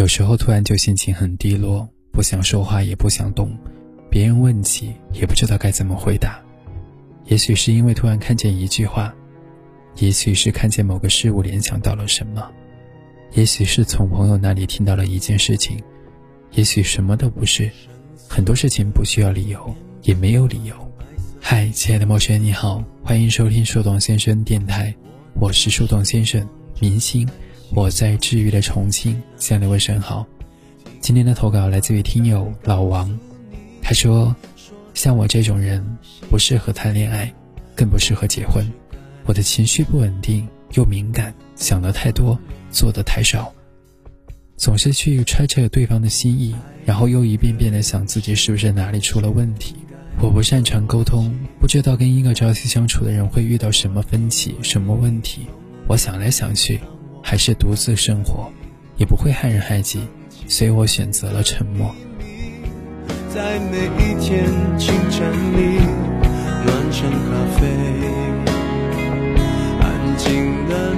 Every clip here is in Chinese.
有时候突然就心情很低落，不想说话也不想动，别人问起也不知道该怎么回答。也许是因为突然看见一句话，也许是看见某个事物联想到了什么，也许是从朋友那里听到了一件事情，也许什么都不是。很多事情不需要理由，也没有理由。嗨，亲爱的陌生人，你好，欢迎收听树洞先生电台，我是树洞先生，明星，我在治愈的重庆向你问声好。今天的投稿来自于听友老王，他说：“像我这种人，不适合谈恋爱，更不适合结婚。我的情绪不稳定又敏感，想的太多，做的太少，总是去揣测对方的心意。”然后又一遍遍的想自己是不是哪里出了问题。我不擅长沟通，不知道跟一个朝夕相处的人会遇到什么分歧、什么问题。我想来想去，还是独自生活，也不会害人害己，所以我选择了沉默。在每一天清晨里，暖成咖啡，安静的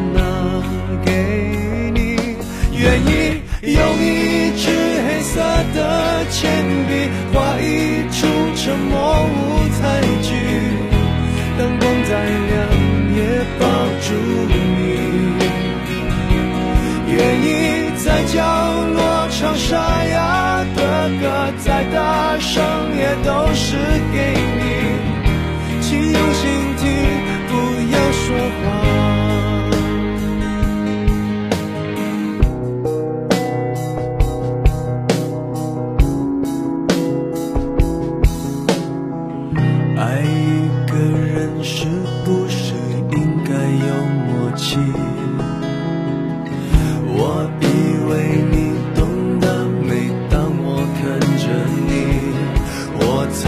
角落唱沙哑的歌，再大声也都是给你。请用心听，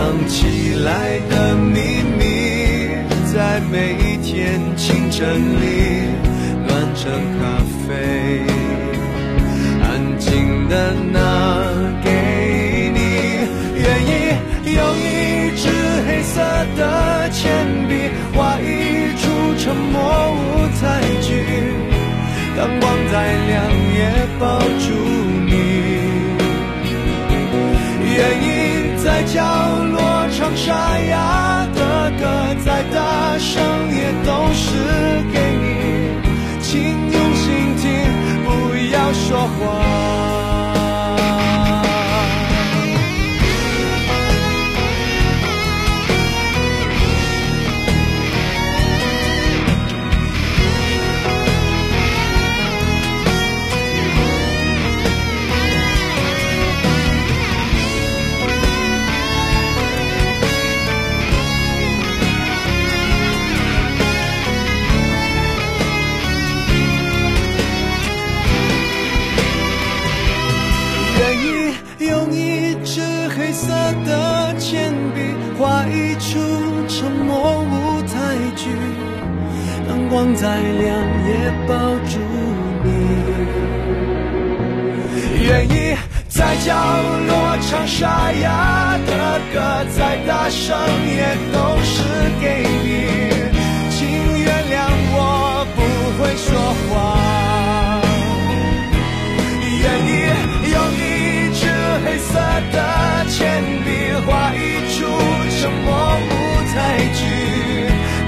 藏起来的秘密在每一天清晨里暖成咖啡安静的拿给你愿意用一支黑色的铅笔画一出沉默舞台剧灯光再亮也抱住你愿意在角落沙哑的歌，再大声也都是给你，请用心听，不要说用一支黑色的铅笔画一出沉默舞台剧灯光再亮也抱住你。愿意在角落唱沙哑的歌再大声也都是给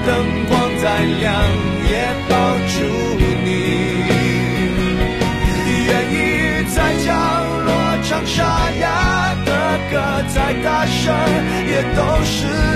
灯光再亮。也抱住你，愿意在角落唱沙哑的歌，再大声也都是。